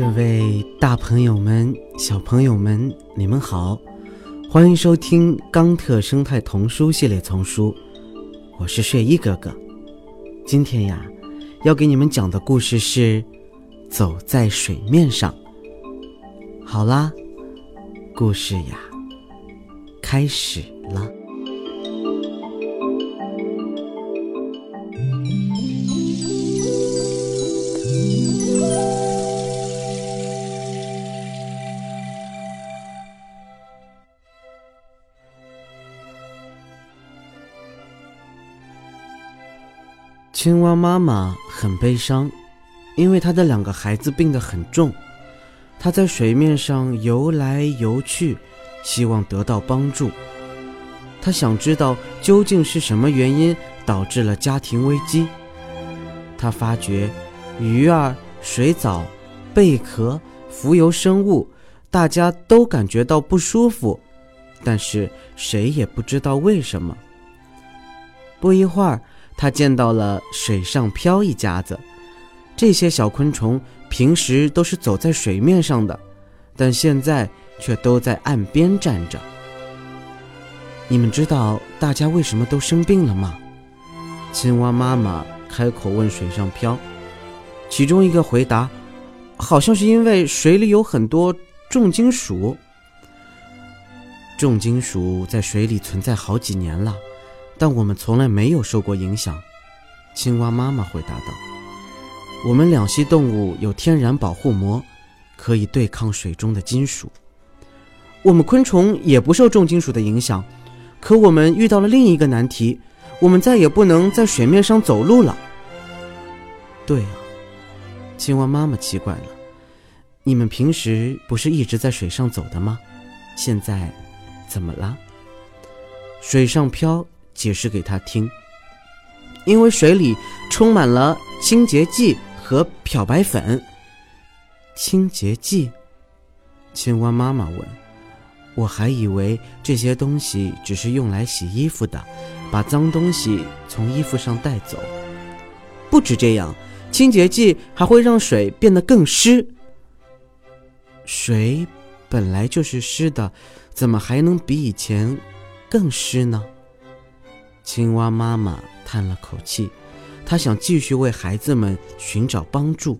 各位大朋友们、小朋友们，你们好，欢迎收听钢特生态童书系列丛书，我是睡衣哥哥。今天呀，要给你们讲的故事是《走在水面上》。好啦，故事呀，开始了。青蛙妈妈很悲伤，因为她的两个孩子病得很重。她在水面上游来游去，希望得到帮助。她想知道究竟是什么原因导致了家庭危机。她发觉，鱼儿、水藻、贝壳、浮游生物，大家都感觉到不舒服，但是谁也不知道为什么。不一会儿。他见到了水上漂一家子，这些小昆虫平时都是走在水面上的，但现在却都在岸边站着。你们知道大家为什么都生病了吗？青蛙妈妈开口问水上漂，其中一个回答，好像是因为水里有很多重金属。重金属在水里存在好几年了。但我们从来没有受过影响，青蛙妈妈回答道：“我们两栖动物有天然保护膜，可以对抗水中的金属。我们昆虫也不受重金属的影响，可我们遇到了另一个难题，我们再也不能在水面上走路了。”对啊，青蛙妈妈奇怪了：“你们平时不是一直在水上走的吗？现在怎么了？”水上漂。解释给他听。因为水里充满了清洁剂和漂白粉。清洁剂？青蛙妈妈问。我还以为这些东西只是用来洗衣服的，把脏东西从衣服上带走。不止这样，清洁剂还会让水变得更湿。水本来就是湿的，怎么还能比以前更湿呢？青蛙妈妈叹了口气，她想继续为孩子们寻找帮助。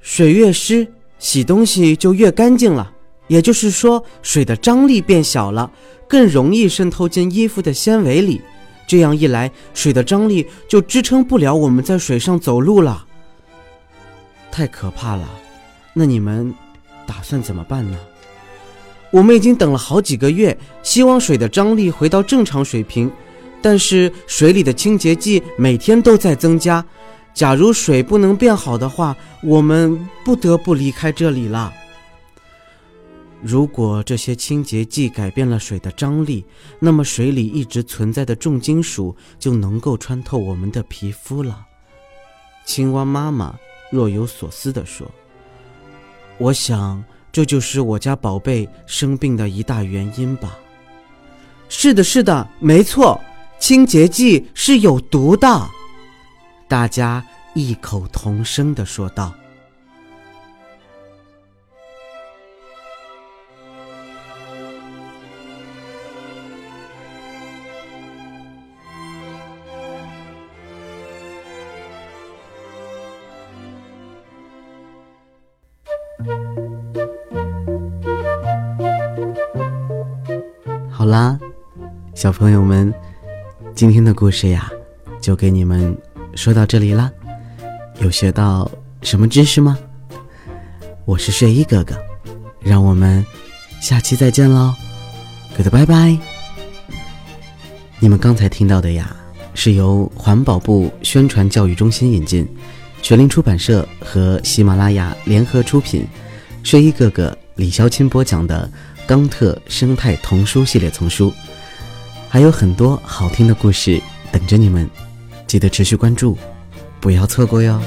水越湿，洗东西就越干净了，也就是说，水的张力变小了，更容易渗透进衣服的纤维里。这样一来，水的张力就支撑不了我们在水上走路了。太可怕了！那你们打算怎么办呢？我们已经等了好几个月，希望水的张力回到正常水平。但是水里的清洁剂每天都在增加，假如水不能变好的话，我们不得不离开这里了。如果这些清洁剂改变了水的张力，那么水里一直存在的重金属就能够穿透我们的皮肤了。青蛙妈妈若有所思地说：“我想这就是我家宝贝生病的一大原因吧。”“是的，是的，没错。”清洁剂是有毒的，大家异口同声的说道。好啦，小朋友们。今天的故事呀，就给你们说到这里啦。有学到什么知识吗？我是睡衣哥哥，让我们下期再见喽，good 拜拜。你们刚才听到的呀，是由环保部宣传教育中心引进，学林出版社和喜马拉雅联合出品，睡衣哥哥李潇钦播讲的《冈特生态童书系列丛书》。还有很多好听的故事等着你们，记得持续关注，不要错过哟。